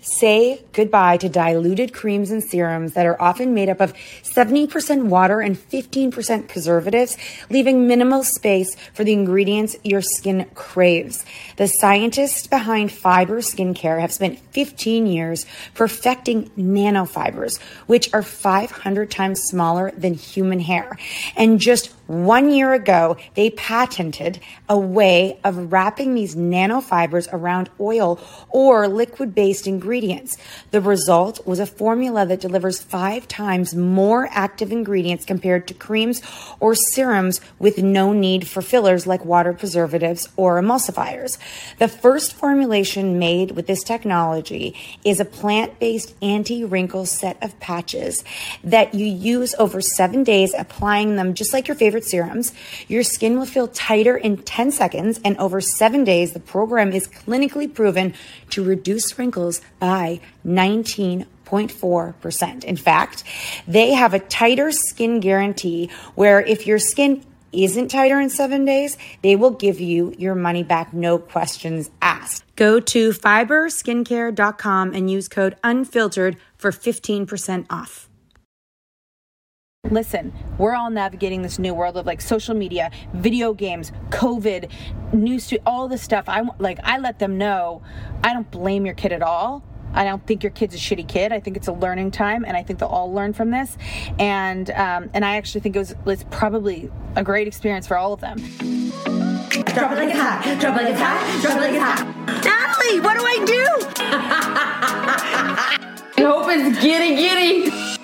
Say goodbye to diluted creams and serums that are often made up of 70% water and 15% preservatives, leaving minimal space for the ingredients your skin craves. The scientists behind fiber skincare have spent 15 years perfecting nanofibers, which are 500 times smaller than human hair. And just one year ago, they patented a way of wrapping these nanofibers around oil or liquid based ingredients. The result was a formula that delivers five times more active ingredients compared to creams or serums with no need for fillers like water preservatives or emulsifiers. The first formulation made with this technology is a plant based anti wrinkle set of patches that you use over seven days, applying them just like your favorite serums. Your skin will feel tighter in 10 seconds, and over seven days, the program is clinically proven to reduce wrinkles by 19.4%. In fact, they have a tighter skin guarantee where if your skin isn't tighter in seven days, they will give you your money back, no questions asked. Go to fiberskincare.com and use code unfiltered for 15% off. Listen, we're all navigating this new world of like social media, video games, COVID, news, to all this stuff. I like I let them know I don't blame your kid at all. I don't think your kid's a shitty kid. I think it's a learning time, and I think they'll all learn from this. And um, and I actually think it was it's probably a great experience for all of them. Drop it like it's hot. Drop it like it's hot. Drop it like it's hot. Natalie, what do I do? I hope it's giddy giddy.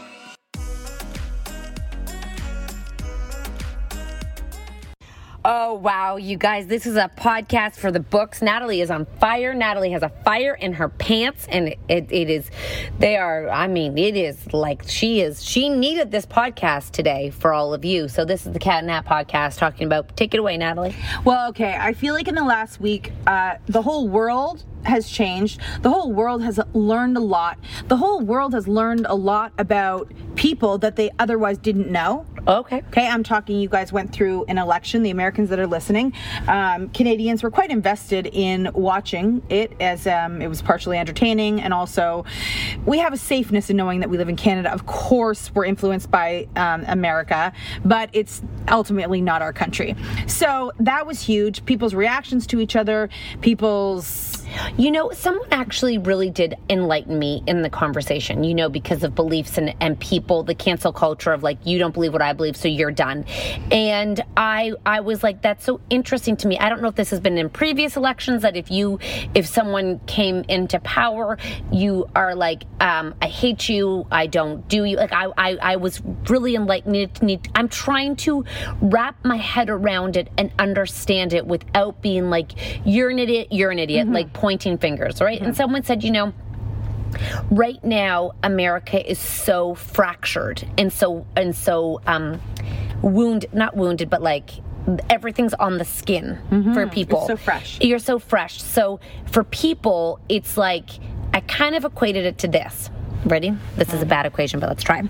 Oh, wow, you guys, this is a podcast for the books. Natalie is on fire. Natalie has a fire in her pants, and it, it is, they are, I mean, it is like she is, she needed this podcast today for all of you. So, this is the Cat and Nat podcast talking about, take it away, Natalie. Well, okay, I feel like in the last week, uh, the whole world has changed. The whole world has learned a lot. The whole world has learned a lot about people that they otherwise didn't know. Okay. Okay, I'm talking, you guys went through an election, the Americans that are listening. Um, Canadians were quite invested in watching it as um, it was partially entertaining and also we have a safeness in knowing that we live in Canada. Of course, we're influenced by um, America, but it's ultimately not our country. So that was huge. People's reactions to each other, people's You know, someone actually really did enlighten me in the conversation, you know, because of beliefs and, and people, the cancel culture of like, you don't believe what I believe, so you're done. And I I was like, that's so interesting to me. I don't know if this has been in previous elections that if you if someone came into power, you are like, um, I hate you, I don't do you. Like I I, I was really enlightened. I'm trying to wrap my head around it and understand it without being like, you're an idiot, you're an idiot, like pointing fingers, right? And someone said, you know, right now America is so fractured and so and so um wound, not wounded, but like everything's on the skin for people. Mm-hmm. so fresh. You're so fresh. So for people, it's like I kind of equated it to this. Ready? This is a bad equation, but let's try.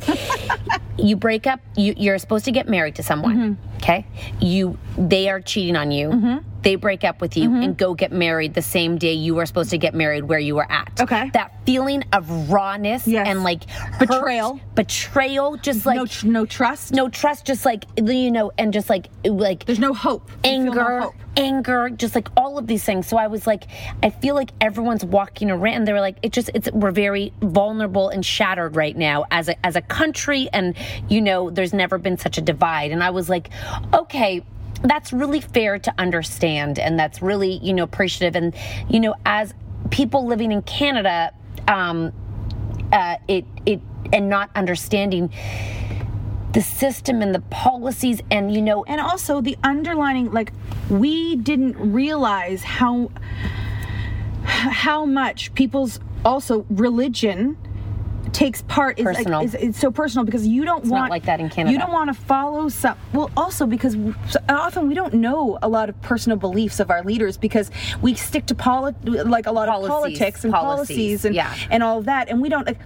you break up. You, you're supposed to get married to someone. Mm-hmm. Okay. You. They are cheating on you. They break up with you Mm-hmm. and go get married the same day you were supposed to get married where you were at. Okay. That feeling of rawness Yes. and like hurt, Betrayal. betrayal, just like no, tr- no trust. no trust, just like you know, and just like like There's no hope. Feel no anger, hope. anger, just like all of these things. So I was like, I feel like everyone's walking around. They were like, it just, it's we're very vulnerable and shattered right now as a as a country, and you know, there's never been such a divide. And I was like, okay. That's really fair to understand, and that's really, you know, appreciative. And, you know, as people living in Canada, um, uh, it it and not understanding the system and the policies and you know and also the underlining like we didn't realize how how much people's also religion takes part is Personal. like is, it's so personal because you don't not want like that in Canada. You don't want to follow some. Well, also because often we don't know a lot of personal beliefs of our leaders because we stick to poli- like a lot Policies, of politics and policies, policies, and yeah. and all of that, and we don't. Like,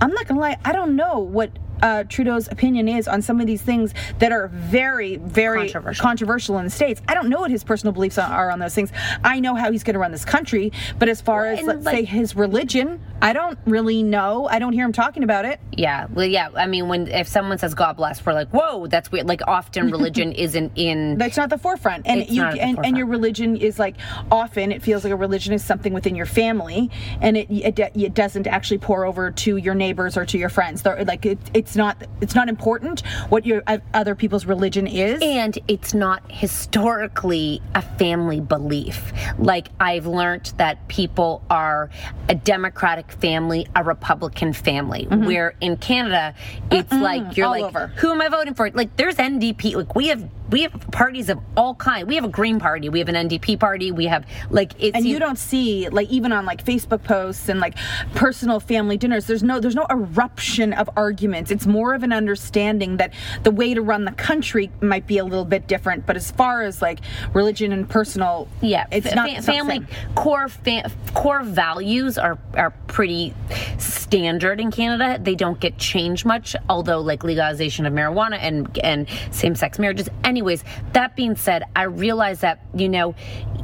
I'm not gonna lie. I don't know what. Uh, Trudeau's opinion is on some of these things that are very, very Controversial. controversial in the states. I don't know what his personal beliefs are- on those things. I know how he's going to run this country, but as far as let's like- say his religion, I don't really know. I don't hear him talking about it. yeah well yeah i mean when if someone says god bless we're like whoa that's weird like often religion isn't in That's not the forefront, and you at the and, and your religion is like often it feels like a religion is something within your family, and it it, it doesn't actually pour over to your neighbors or to your friends. They're, like it, it's not it's not important what your uh, other people's religion is. and it's not historically a family belief. Like I've learned that people are a Democratic family, a Republican family. Where in Canada, it's like you're like, over. who am I voting for? Like there's NDP. Like we have we have parties of all kind. We have a Green Party. We have an NDP party. We have like it's and you don't see like even on like Facebook posts and like personal family dinners. There's no there's no eruption of arguments. It's more of an understanding that the way to run the country might be a little bit different. But as far as like religion and personal, Yeah, it's fa- not fa- it's not the family core fa- core values are are pretty standard in Canada. They don't get changed much, although like legalization of marijuana and and same sex marriages. Anyways, that being said, I realize that you know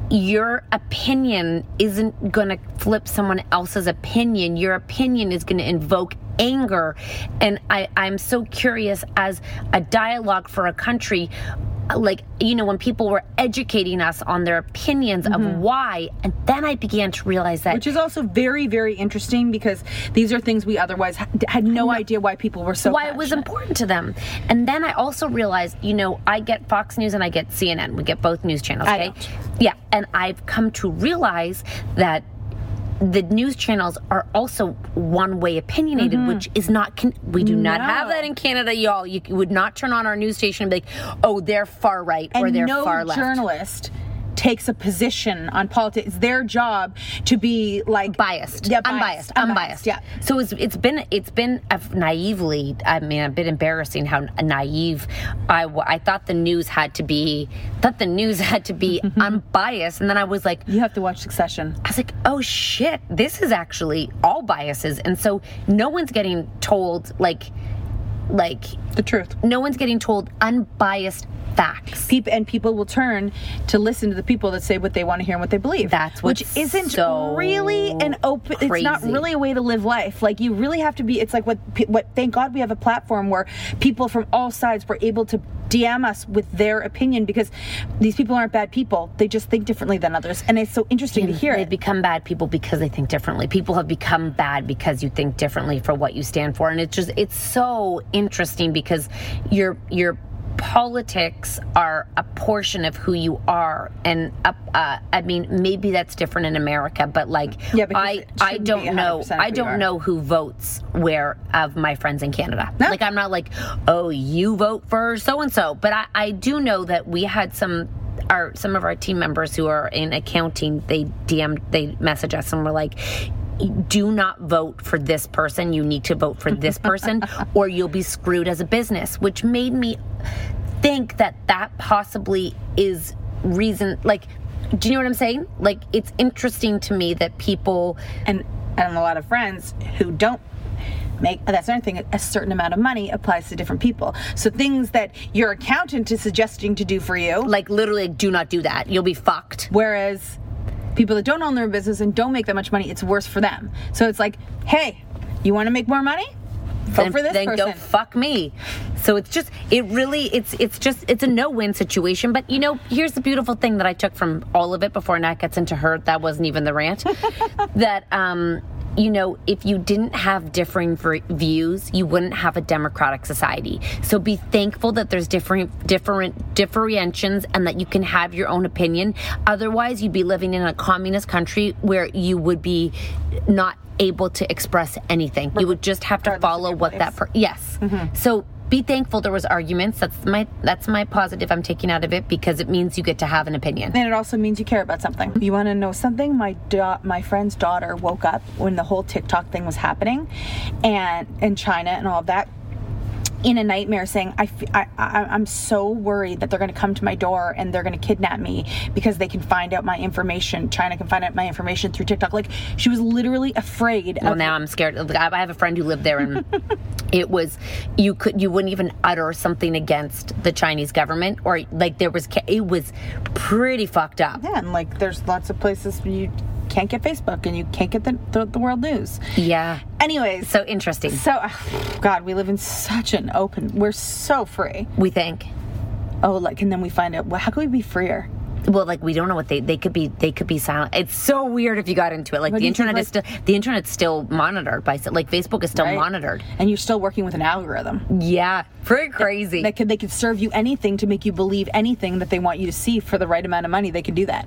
your opinion isn't going to flip someone else's opinion. Your opinion is going to invoke anger, and I I'm so curious as a dialogue for a country like you know when people were educating us on their opinions of why and then i began to realize that Mm-hmm. Which is also very, very interesting because these are things we otherwise had no idea why people were so. why it was important to them and then i also realized you know i get fox news and i get cnn we get both news channels I okay don't. yeah and i've come to realize that the news channels are also one way opinionated, which is not, con- we do not have Mm-hmm. That in Canada, y'all. You would not turn on our news station and be like, oh, they're far right or they're no far left. journalist takes a position on politics. It's their job to be like biased, Yeah, unbiased, unbiased. Yeah. So it's it's been it's been a naively. I mean, a bit embarrassing how naive I I thought the news had to be. Thought the news had to be unbiased, and then I was like. You have to watch Succession. I was like, oh shit, this is actually all biases. And so no one's getting told, like, like, The truth. no one's getting told unbiased facts. People and people will turn to listen to the people that say what they want to hear and what they believe. That's which isn't so really an open. It's not really a way to live life. Like you really have to be. It's like what what. Thank God we have a platform where people from all sides were able to DM us with their opinion because these people aren't bad people. They just think differently than others, and it's so interesting to hear They've it. become bad people because they think differently. People have become bad because you think differently for what you stand for, and it's just it's so interesting because your your politics are a portion of who you are, and uh, uh, I mean maybe that's different in America, but like Yeah, I I don't know I who don't know who votes where of my friends in Canada. No. Like I'm not like oh you vote for so and so, but I I do know that we had some our some of our team members who are in accounting they DM they message us and we're like do not vote for this person. You need to vote for this person or you'll be screwed as a business which made me think that that possibly is reason like do you know what I'm saying? Like it's interesting to me that people and and a lot of friends who don't make that's another thing a certain amount of money applies to different people. So things that your accountant is suggesting to do for you like literally do not do that. You'll be fucked. Whereas people that don't own their business and don't make that much money it's worse for them. So it's like hey you want to make more money? Vote then, for this then person. go fuck me. So it's just it really it's it's just it's a no-win situation. But you know here's the beautiful thing that i took from all of it before nat gets into her that wasn't even the rant that um you know, if you didn't have differing views, you wouldn't have a democratic society. So be thankful that there's different different differentiations and that you can have your own opinion. Otherwise, you'd be living in a communist country where you would be not able to express anything. You would just have to follow what that per- yes. Mm-hmm. So be thankful there was arguments. That's my that's my positive I'm taking out of it because it means you get to have an opinion. And it also means you care about something. You want to know something? My da- my friend's daughter woke up when the whole TikTok thing was happening, and in China and all of that in a nightmare saying I, I, I am so worried that they're going to come to my door and they're going to kidnap me because they can find out my information china can find out my information through tiktok. Like she was literally afraid well now i'm scared. I have a friend who lived there and it was you could you wouldn't even utter something against the chinese government or like there was it was pretty fucked up. Yeah and like there's lots of places you can't get Facebook and you can't get the, the, the world news. Yeah. Anyways. So interesting. So, oh, God, we live in such an open, we're so free. We think. Oh, like, and then we find out, well, how can we be freer? well like we don't know what they they could be they could be silent it's so weird if you got into it like what the internet think, like, is still the internet's still monitored by like facebook is still right? monitored and you're still working with an algorithm yeah pretty crazy they could they could serve you anything to make you believe anything that they want you to see for the right amount of money they can do that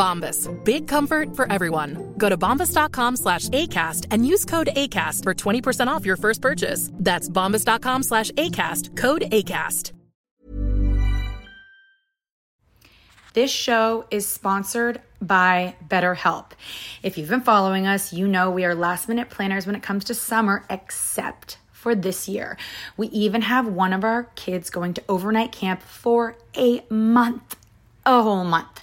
Bombas. Big comfort for everyone. Go to bombas.com slash ACAST and use code ACAST for 20% off your first purchase. That's bombas.com slash ACAST. Code ACAST. This show is sponsored by BetterHelp. If you've been following us, you know we are last minute planners when it comes to summer, except for this year. We even have one of our kids going to overnight camp for a month, a whole month.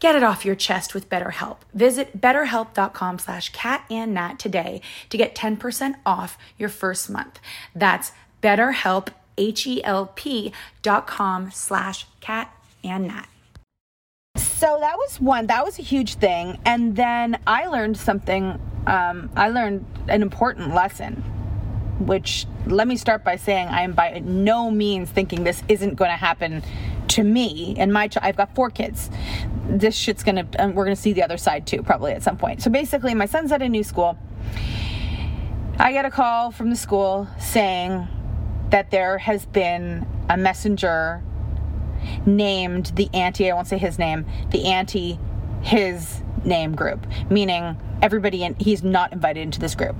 Get it off your chest with BetterHelp. Visit betterhelp.com slash catandnat today to get 10% off your first month. That's betterhelp, H-E-L-P dot com slash catandnat. So that was one. That was a huge thing. And then I learned something. Um, I learned an important lesson, which let me start by saying I am by no means thinking this isn't going to happen to me and my. I've got four kids. This shit's gonna. And we're gonna see the other side too, probably at some point. So basically, my son's at a new school. I get a call from the school saying that there has been a messenger named the anti, I won't say his name, the anti his name group, meaning everybody in, he's not invited into this group.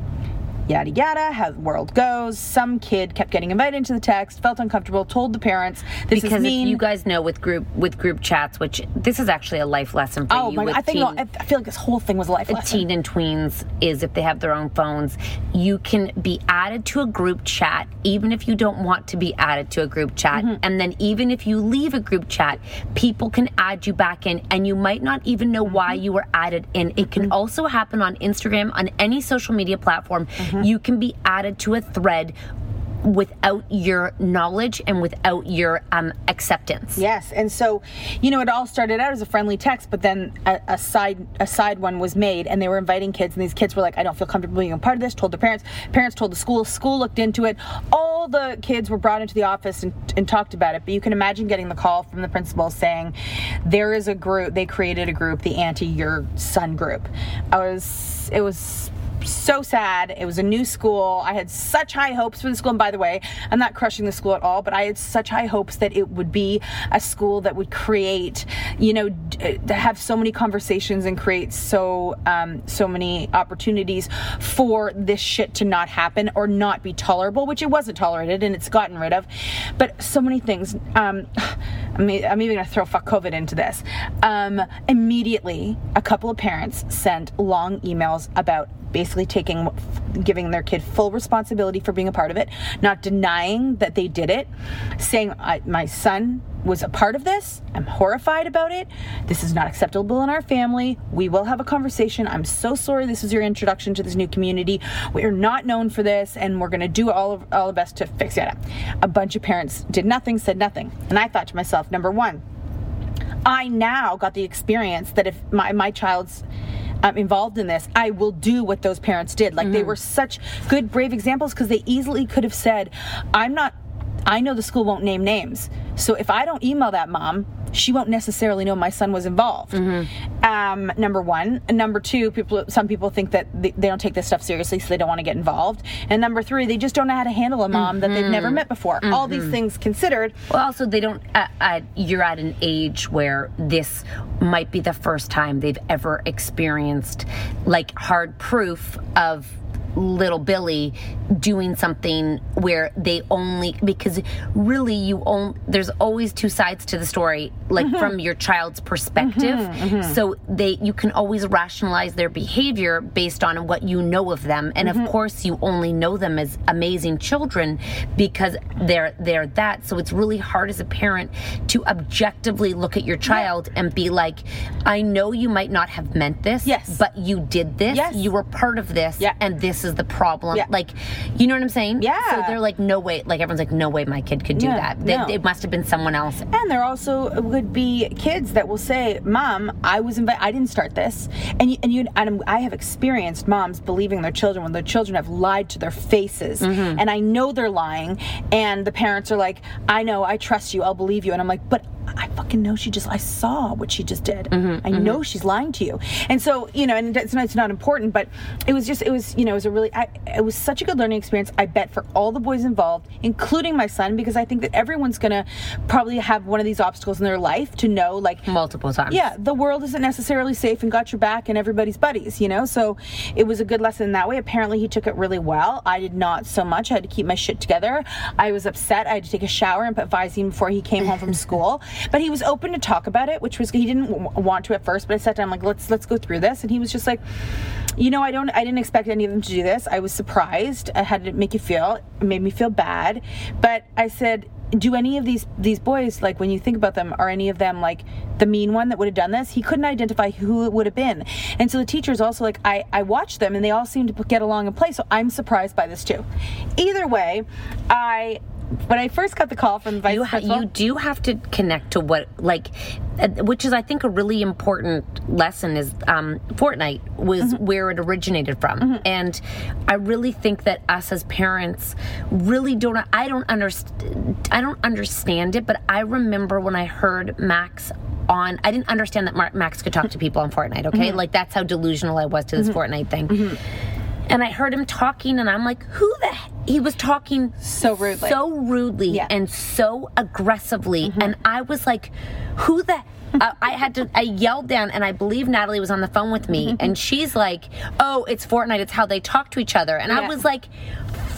Yada yada, how the world goes. Some kid kept getting invited into the text, felt uncomfortable, told the parents, "This because is mean." you guys know with group with group chats, which this is actually a life lesson for oh you. god, I think teen- no, I feel like this whole thing was a life lesson. teen and tweens is if they have their own phones, you can be added to a group chat even if you don't want to be added to a group chat. Mm-hmm. And then even if you leave a group chat, people can add you back in and you might not even know why Mm-hmm. you were added in. It can also happen on Instagram, on any social media platform. Mm-hmm. You can be added to a thread without your knowledge and without your um, acceptance. Yes, and so, you know, it all started out as a friendly text, but then a, a side a side one was made, and they were inviting kids, and these kids were like, "I don't feel comfortable being a part of this." Told their parents. Parents told the school. School looked into it. All the kids were brought into the office and, and talked about it. But you can imagine getting the call from the principal saying, "There is a group. They created a group, the anti your son group." I was. It was so sad. It was a new school. I had such high hopes for the school. And by the way, I'm not crushing the school at all, but I had such high hopes that it would be a school that would create, you know, to have so many conversations and create so um, so many opportunities for this shit to not happen or not be tolerable, which it wasn't tolerated and it's gotten rid of. But so many things. Um, I mean, I'm even gonna throw fuck COVID into this. Um, immediately, a couple of parents sent long emails about basically taking giving their kid full responsibility for being a part of it not denying that they did it saying my son was a part of this i'm horrified about it this is not acceptable in our family we will have a conversation i'm so sorry this is your introduction to this new community we are not known for this and we're going to do all of all the best to fix it up. a bunch of parents did nothing said nothing and i thought to myself number one I now got the experience that if my, my child's um, involved in this, I will do what those parents did. Like they were such good, brave examples because they easily could have said, I'm not, I know the school won't name names. So if I don't email that mom, she won't necessarily know my son was involved. Um, number one. And number two, people, some people think that they, they don't take this stuff seriously, so they don't want to get involved. And number three, they just don't know how to handle a mom that they've never met before. All these things considered, Well, also they don't. Uh, uh, you're at an age where this might be the first time they've ever experienced like hard proof of little Billy doing something where they only because really you own there's always two sides to the story like mm-hmm. from your child's perspective. Mm-hmm. Mm-hmm. So they you can always rationalize their behavior based on what you know of them. And of course you only know them as amazing children because they're they're that. So it's really hard as a parent to objectively look at your child and be like I know you might not have meant this Yes. but you did this. Yes. you were part of this Yeah. and this is the problem Yeah. like you know what i'm saying Yeah. so they're like no way like everyone's like no way my kid could do that They- no. it must have been someone else And there also would be kids that will say, "Mom, I was invited. I didn't start this." And you, and you, and I have experienced moms believing their children when their children have lied to their faces, Mm-hmm. and I know they're lying. And the parents are like, "I know, I trust you, I'll believe you." And I'm like, "But I fucking know she just. I saw what she just did. Mm-hmm, I know she's lying to you." And so you know, and it's not, it's not important, but it was just, it was, you know, it was a really, I, it was such a good learning experience. I bet for all the boys involved, including my son, because I think that everyone's gonna probably have one of these obstacles in their life to know, like, multiple times yeah, the world isn't necessarily safe and got your back and everybody's buddies, you know? So it was a good lesson in that way. Apparently, he took it really well. I did not so much. I had to keep my shit together. I was upset. I had to take a shower and put Visine before he came home from school. But he was open to talk about it, which was, he didn't want to at first, but I sat down, like, let's, let's go through this. And he was just like, you know, I don't, I didn't expect any of them to do this. I was surprised. I had to make you feel, it made me feel bad. But I said, do any of these these boys like when you think about them are any of them like the mean one that would have done this he couldn't identify who it would have been and so the teacher's also like i i watched them and they all seem to get along and play so i'm surprised by this too either way i when I first got the call from the vice you, ha- you do have to connect to what like uh, which is i think a really important lesson is um, fortnite was Mm-hmm. where it originated from and i really think that us as parents really don't i don't understand i don't understand it but i remember when i heard max on i didn't understand that max could talk to people on fortnite okay Mhm. like that's how delusional i was to this Mhm. fortnite thing and I heard him talking, and I'm like, who the? He-? he was talking so rudely, so rudely, and so aggressively, mm-hmm. and I was like, who the? I I had to. I yelled down, and I believe Natalie was on the phone with me, mm-hmm. and she's like, "Oh, it's Fortnite. It's how they talk to each other." And I was like,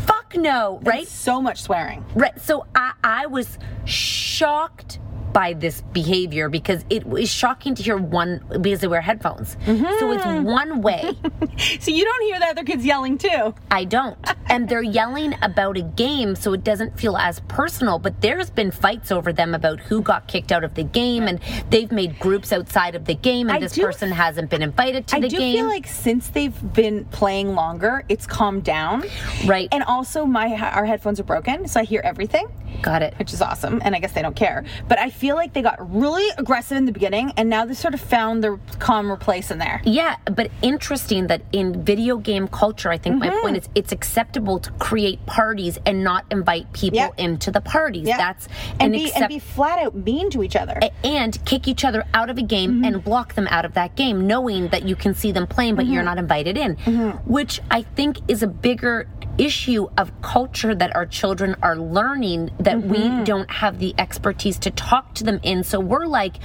"Fuck no!" Right? so much swearing. Right. So I, I was shocked by this behavior because it was shocking to hear one because they wear headphones. So it's mm-hmm. one way. so you don't hear the other kids yelling too. I don't. And they're yelling about a game so it doesn't feel as personal, but there's been fights over them about who got kicked out of the game and they've made groups outside of the game and I this do- person hasn't been invited to I the game. I do feel like since they've been playing longer, it's calmed down. Right. And also, my our headphones are broken, so I hear everything. Got it. Which is awesome, and I guess they don't care. But I feel like they got really aggressive in the beginning, and now they sort of found their calmer place in there. Yeah, but interesting that in video game culture, I think my point is it's acceptable to create parties and not invite people Yeah. into the parties. Yeah. That's and an be, accept- and be flat out mean to each other. A- and kick each other out of a game Mm-hmm. and block them out of that game, knowing that you can see them playing, but you're Mhm. not invited in, which I think is a bigger issue of culture that our children are learning that Mhm. we don't have the expertise to talk to them in. So we're like,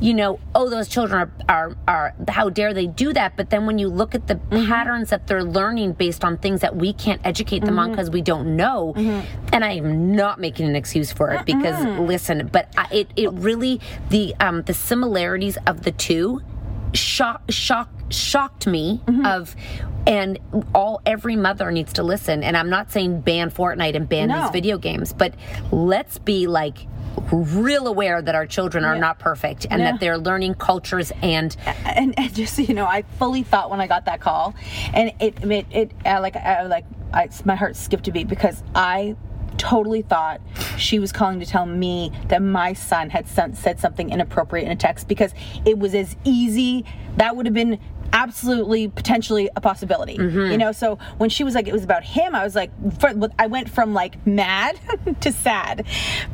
you know, oh, those children are, are, are how dare they do that? But then when you look at the patterns that they're learning based on things that we can't educate them on Mhm. because we don't know, and I am not making an excuse for it because listen, but I, it it really the um the similarities of the two shock shock shocked me Mm-hmm. of and all every mother needs to listen and i'm not saying ban fortnite and ban No. these video games but let's be like real aware that our children are Yeah. not perfect and Yeah. that they're learning cultures and and, and just you know, I fully thought when I got that call, and it it, it uh, like I like I, my heart skipped a beat because I totally thought she was calling to tell me that my son had son, said something inappropriate in a text because it was as easy that would have been absolutely potentially a possibility mm-hmm. you know so when she was like it was about him i was like i went from like mad to sad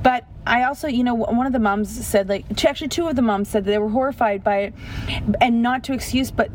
but i also you know one of the moms said like two- actually two of the moms said that they were horrified by it and not to excuse but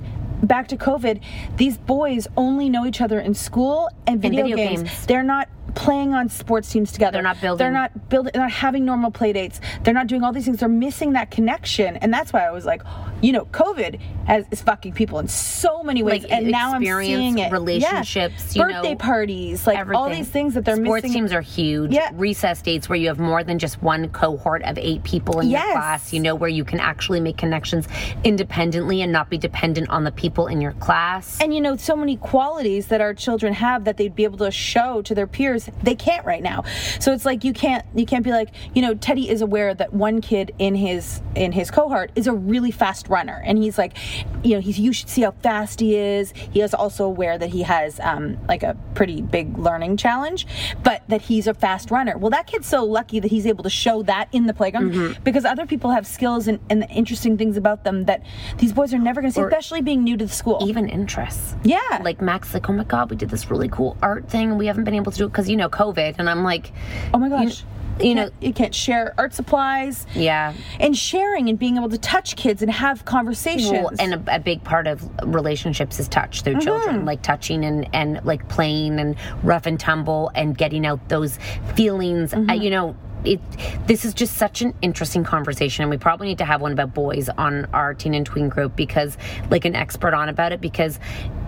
back to covid these boys only know each other in school and video, video games. games. they're not playing on sports teams together they're not building. they're not building they're not having normal play dates they're not doing all these things they're missing that connection and that's why i was like you know covid has, is fucking people in so many ways Like, and now i'm seeing it Yeah. relationships, you birthday know, parties like all these things that they're missing. sports missing teams are huge Yeah. recess dates where you have more than just one cohort of eight people in Yes. your class you know where you can actually make connections independently and not be dependent on the people in your class and you know so many qualities that our children have that they'd be able to show to their peers they can't right now. So it's like you can't you can't be like you know teddy is aware that one kid in his in his cohort is a really fast runner. And he's like you know he's you should see how fast he is. He is also aware that he has um like a pretty big learning challenge but that he's a fast runner. Well that kid's so lucky that he's able to show that in the playground Mm-hmm. because other people have skills and, and interesting things about them that these boys are never going to see Or especially being new to the school. even interests. Yeah. Like max like oh my god we did this really cool art thing and we haven't been able to do it because you know covid and i'm like oh my gosh you, you know you can't share art supplies yeah and sharing and being able to touch kids and have conversations Well, and a, a big part of relationships is touch through children, like touching and, and like playing and rough and tumble and getting out those feelings. Uh, you know, it. This is just such an interesting conversation, and we probably need to have one about boys on our teen and tween group because, like, an expert on about it because.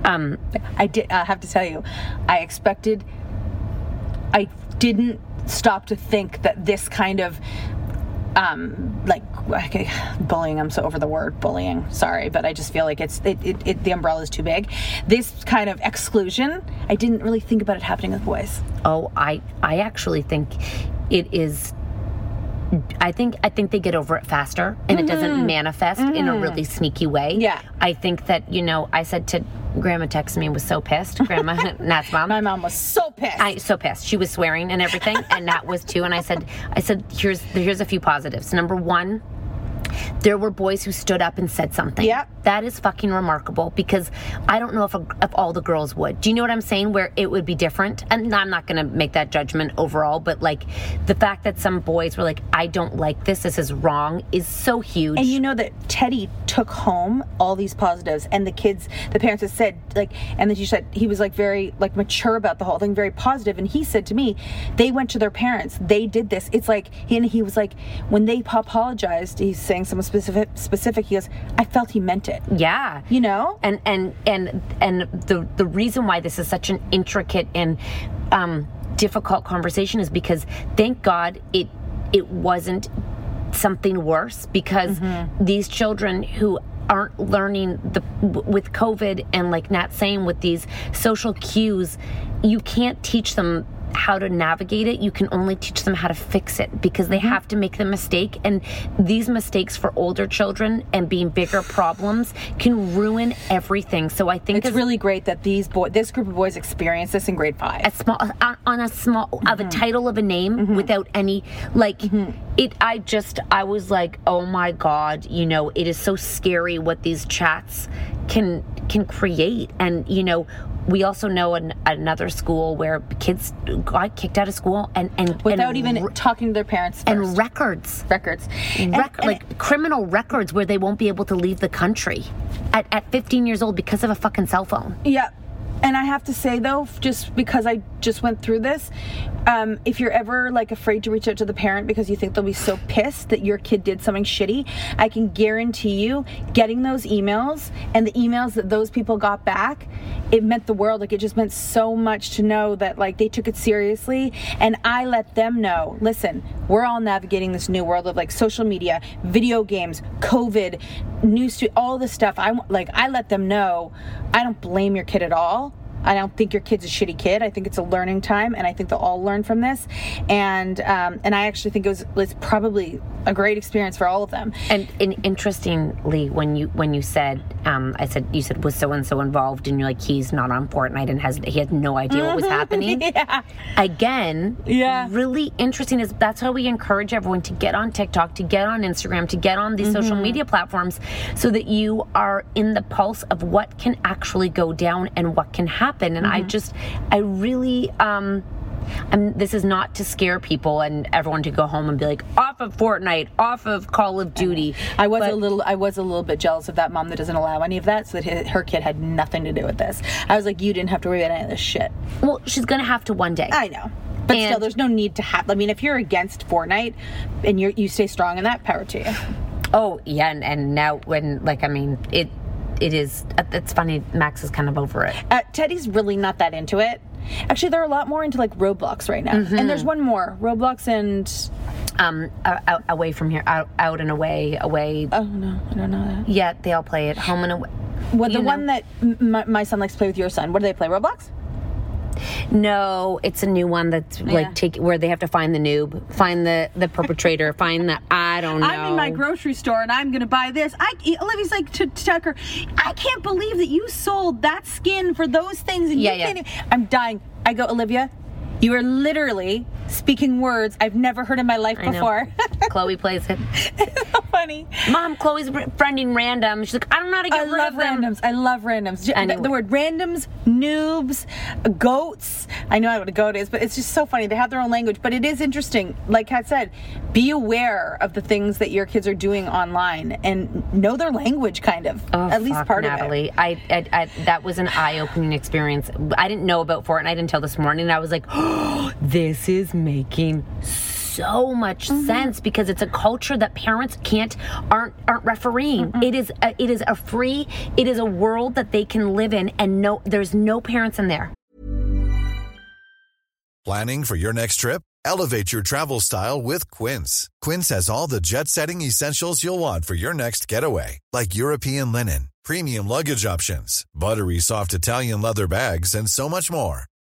Um, I did. I have to tell you, I expected. I didn't stop to think that this kind of um like okay, bullying i'm so over the word bullying sorry but i just feel like it's it, it, it the umbrella is too big. This kind of exclusion i didn't really think about it happening with boys. Oh, I I actually think it is I think I think they get over it faster and it doesn't manifest in a really sneaky way. Mm-hmm. Yeah. I think that, you know, I said to Grandma texted me and was so pissed. Grandma Nat's mom. My mom was so pissed. I so pissed. She was swearing and everything, and Nat was too. And I said, I said, here's here's a few positives. Number one, there were boys who stood up and said something. Yeah. That is fucking remarkable because I don't know if, a, if all the girls would. Do you know what I'm saying? Where it would be different. And I'm not going to make that judgment overall, but like the fact that some boys were like, I don't like this, this is wrong, is so huge. And you know that Teddy took home all these positives, and the kids, the parents had said like, and then she said he was like very like mature about the whole thing, very positive. And he said to me, they went to their parents, they did this. It's like, and he was like, when they apologized, he's saying someone specific, specific. He goes, I felt he meant it. Yeah. You know? And and and and the the reason why this is such an intricate and um difficult conversation is because thank God it it wasn't something worse because these children who aren't learning the with COVID and like not saying with these social cues, you can't teach them how to navigate it. You can only teach them how to fix it because they mm-hmm. have to make the mistake. And these mistakes for older children and being bigger problems can ruin everything. So I think It's really great that these boy, this group of boys experienced this in grade five. a small on, on a small of a mm-hmm. title of a name mm-hmm. without any like it i just i was like oh my god you know it is so scary what these chats can can create and you know we also know an, another school where kids got kicked out of school and and Without and even re- talking to their parents first. and records records. And- Rec- and- like criminal records where they won't be able to leave the country at, at 15 years old because of a fucking cell phone Yeah. And I have to say though, just because I just went through this, um, if you're ever like afraid to reach out to the parent because you think they'll be so pissed that your kid did something shitty, I can guarantee you getting those emails and the emails that those people got back, it meant the world. Like it just meant so much to know that like they took it seriously and I let them know, listen, we're all navigating this new world of like social media, video games, COVID, news to all this stuff. I like I let them know I don't blame your kid at all. I don't think your kid's a shitty kid. I think it's a learning time, and I think they'll all learn from this. And um, and I actually think it was it's probably a great experience for all of them. And, and interestingly, when you when you said, um, I said you said was so and so involved, and you're like he's not on Fortnite and has he had no idea what was happening. yeah. Again, Yeah. really interesting is that's how we encourage everyone to get on TikTok, to get on Instagram, to get on these Mm-hmm. social media platforms, so that you are in the pulse of what can actually go down and what can happen. And I Mm-hmm. just, I really. um and this is not to scare people and everyone to go home and be like off of Fortnite, off of Call of Duty. I was But- a little I was a little bit jealous of that mom that doesn't allow any of that, so that hi- her kid had nothing to do with this. I was like, you didn't have to worry about any of this shit. Well, she's gonna have to one day. I know. But And- still, there's no need to have. I mean, if you're against Fortnite and you you stay strong in that, power to you. Oh yeah, and, and now when like I mean it, it is. It's funny. Max is kind of over it. Uh, Teddy's really not that into it. Actually, they're a lot more into like Roblox right now. Mm-hmm. And there's one more Roblox and Um, a- away from here, out, out and away, away. oh no, I don't know that. Yeah, they all play it. Home and away. Well, the know. one that my, my son likes to play with your son. What do they play? Roblox? No, it's a new one that's Yeah. like take where they have to find the noob, find the the perpetrator, find the I don't know. I'm in my grocery store and I'm gonna buy this. I Olivia's like to, to Tucker, I can't believe that you sold that skin for those things and Yeah, you yeah. can't. Even. I'm dying. I go, Olivia, you are literally speaking words I've never heard in my life I before. Chloe plays it. it's so funny. Mom, Chloe's friending random. She's like, I don't know how to get I rid love of them. randoms. I love randoms. J- the- Anyway. The word randoms, noobs, goats. I know what a goat is, but it's just so funny. They have their own language, but it is interesting. Like Kat said, be aware of the things that your kids are doing online and know their language, kind of. Oh, At least part Natalie. I, I, I, that was an eye-opening experience. I didn't know about Fortnite until this morning. And I was like, oh, this is making so much Mm-hmm. sense because it's a culture that parents can't aren't aren't refereeing. It is a, it is a free. It is a world that they can live in, and no, there's no parents in there. Planning for your next trip? Elevate your travel style with Quince. Quince has all the jet setting essentials you'll want for your next getaway, like European linen, premium luggage options, buttery soft Italian leather bags, and so much more.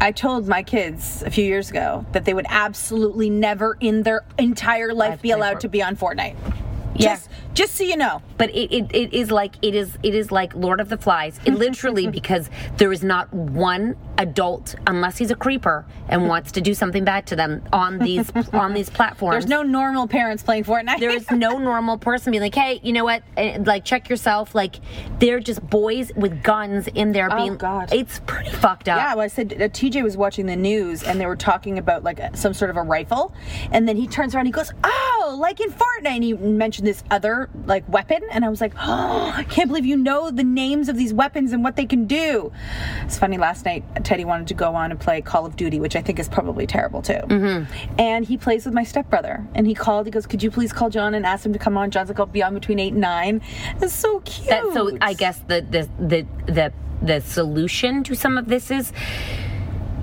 I told my kids a few years ago that they would absolutely never in their entire life be allowed to be on Fortnite. Yeah. Just, just so you know. But it, it, it is like it is it is like Lord of the Flies. It literally because there is not one adult unless he's a creeper and wants to do something bad to them on these on these platforms. There's no normal parents playing Fortnite. There is no normal person being like, hey, you know what? Eh, Like check yourself. Like they're just boys with guns in there Oh, being. God. It's pretty fucked up. Yeah, well, I said uh, TJ was watching the news and they were talking about like uh, some sort of a rifle, and then he turns around and he goes, "Oh, like in Fortnite." And he mentioned this other like weapon, and I was like, "Oh, I can't believe you know the names of these weapons and what they can do." It's funny. Last night, Teddy wanted to go on and play Call of Duty, which I think is probably terrible too. Mm-hmm. And he plays with my stepbrother, and he called. He goes, "Could you please call John and ask him to come on?" John's like, "I'll be on between eight and nine. It's so cute. That, so I guess the the the the the solution to some of this is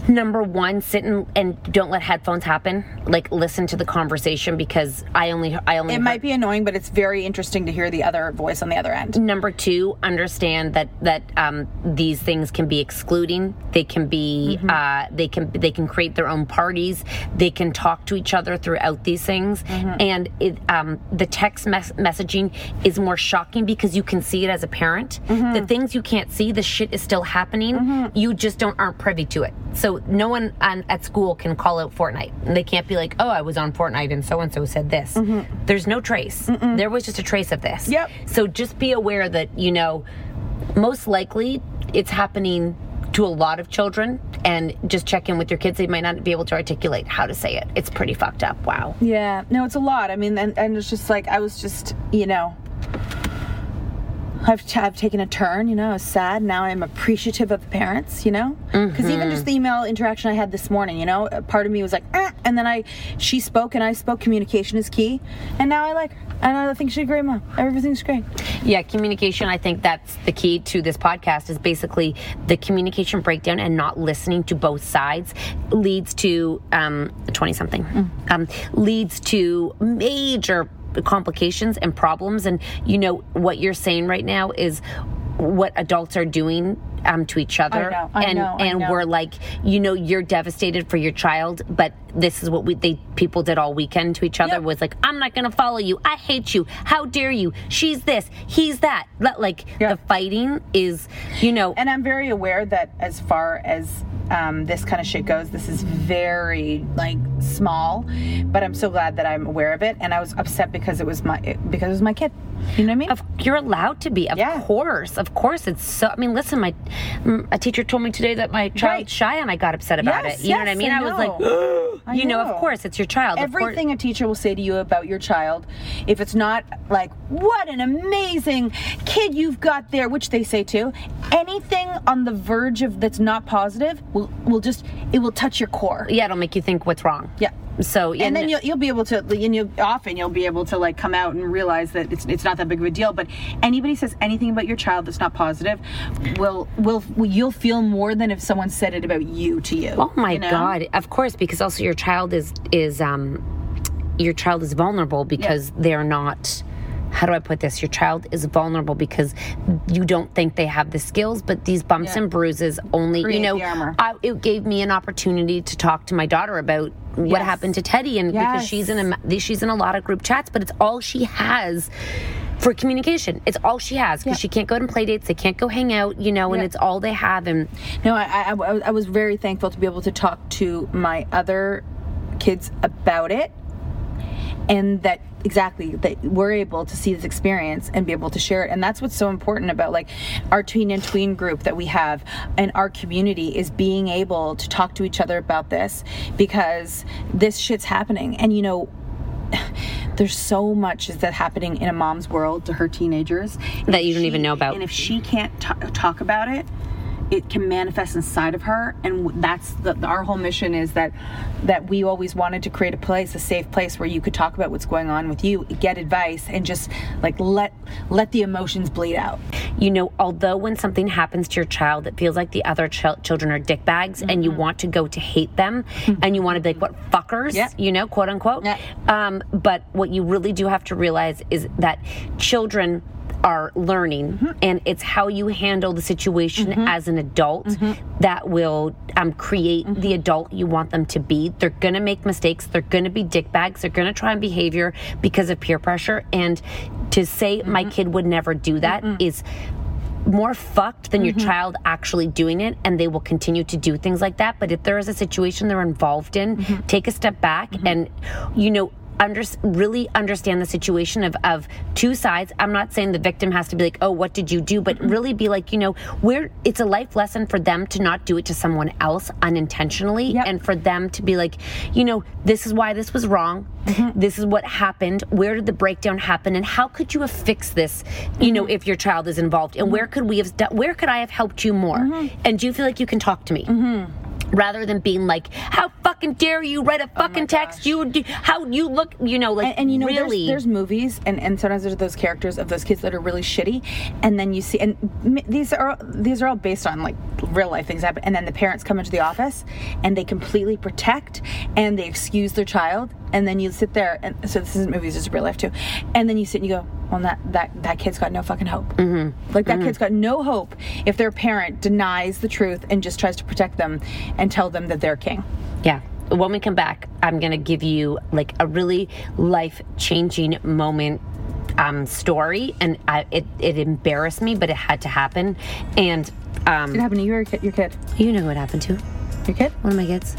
number one sit and, and don't let headphones happen like listen to the conversation because i only i only It might be annoying, but it's very interesting to hear the other voice on the other end. number two understand that that um, these things can be excluding they can be Mm-hmm. uh, they can they can create their own parties they can talk to each other throughout these things Mm-hmm. and it um, the text mes- messaging is more shocking because you can see it as a parent Mm-hmm. the things you can't see the shit is still happening you just don't aren't privy to it so no one on, at school can call out Fortnite they can't be like oh I was on Fortnite and so and so said this mm-hmm. there's no trace there was just a trace of this Yep. so just be aware that, you know, most likely it's happening to a lot of children and just check in with your kids. They might not be able to articulate how to say it. It's pretty fucked up. Wow. Yeah, no, it's a lot. I mean, and, and it's just like I was just, you know, I've, t- I've taken a turn. You know, I was sad. Now I'm appreciative of the parents. You know, because even just the email interaction I had this morning, you know, part of me was like, eh, and then I, she spoke and I spoke. Communication is key, and now I like, her. and I think she's a great mom. Everything's great. Yeah, communication. I think that's the key to this podcast is basically the communication breakdown and not listening to both sides leads to um, 20 something, um, leads to major complications and problems. And you know, what you're saying right now is what adults are doing um, to each other. know, I and know, I and know. we're like, you know, you're devastated for your child, but this is what we they people did all weekend to each other was like, I'm not gonna follow you. I hate you. How dare you? She's this. He's that. Like the fighting is, you know. And I'm very aware that as far as um, this kind of shit goes, this is very like small. But I'm so glad that I'm aware of it. And I was upset because it was my because it was my kid. You know what I mean? Of, you're allowed to be, of course, of course. It's so. I mean, listen, my a teacher told me today that my child's shy, and I got upset about Yes, it. You know what I mean? I I, was like, I you know, know. of course, it's your child. Everything a teacher will say to you about your child, if it's not like what an amazing kid you've got there, which they say too. Anything on the verge of that's not positive will will just it will touch your core. Yeah, it'll make you think what's wrong. Yeah. So yeah, and then you'll, you'll be able to and you often you'll be able to like come out and realize that it's, it's not that big of a deal but anybody says anything about your child that's not positive will will you'll feel more than if someone said it about you to you Oh my you know? god! Of course, because also your child is is um your child is vulnerable because they're not. How do I put this? Your child is vulnerable because you don't think they have the skills, but these bumps Yeah. and bruises only, Create you know, I, it gave me an opportunity to talk to my daughter about what Yes. happened to Teddy, and because she's in a she's in a lot of group chats, but it's all she has for communication. It's all she has because she can't go to play dates, they can't go hang out, you know, and Yeah. it's all they have. And no I I I was very thankful to be able to talk to my other kids about it and that exactly that we're able to see this experience and be able to share it. And that's what's so important about like our tween and tween group that we have and our community is being able to talk to each other about this because this shit's happening. And you know there's so much is that happening in a mom's world to her teenagers. That you don't even know about. and if she can't t- talk about it it can manifest inside of her and that's the, our whole mission is that that we always wanted to create a place a safe place where you could talk about what's going on with you get advice and just like let let the emotions bleed out you know, although when something happens to your child, it feels like the other chil- children are dickbags and you want to go to hate them and you want to be like, what fuckers, Yeah. you know, quote unquote. Um, but what you really do have to realize is that children are learning mm-hmm. and it's how you handle the situation mm-hmm. as an adult mm-hmm. that will um, create the adult you want them to be. They're gonna make mistakes. They're gonna be dickbags they're gonna try and behavior because of peer pressure. And to say my kid would never do that is more fucked than your child actually doing it and they will continue to do things like that. But if there is a situation they're involved in take a step back and you know under, really understand the situation of, of two sides. I'm not saying the victim has to be like oh what did you do? But really be like you know where it's a life lesson for them to not do it to someone else unintentionally. And for them to be like you know this is why this was wrong. Mm-hmm. This is what happened. Where did the breakdown happen? And how could you have fixed this you know mm-hmm. if your child is involved? And where mm-hmm. could we have done where could i have helped you more? And do you feel like you can talk to me rather than being like how fucking dare you write a oh fucking text? you how you look you know like and, and you know really. there's, there's movies and, and sometimes there's those characters of those kids that are really shitty and then you see and these are these are all based on like real life things happen and then the parents come into the office and they completely protect and they excuse their child and then you sit there and so this isn't movies it's real life too and then you sit and you go well that that that kid's got no fucking hope mm-hmm. like that Mhm. kid's got no hope if their parent denies the truth and just tries to protect them and tell them that they're king Yeah. When we come back, I'm going to give you like a really life changing moment um, story. And I, it, it embarrassed me, but it had to happen. And um, it happen to you or your kid? Your kid? You know what happened to your kid? One of my kids.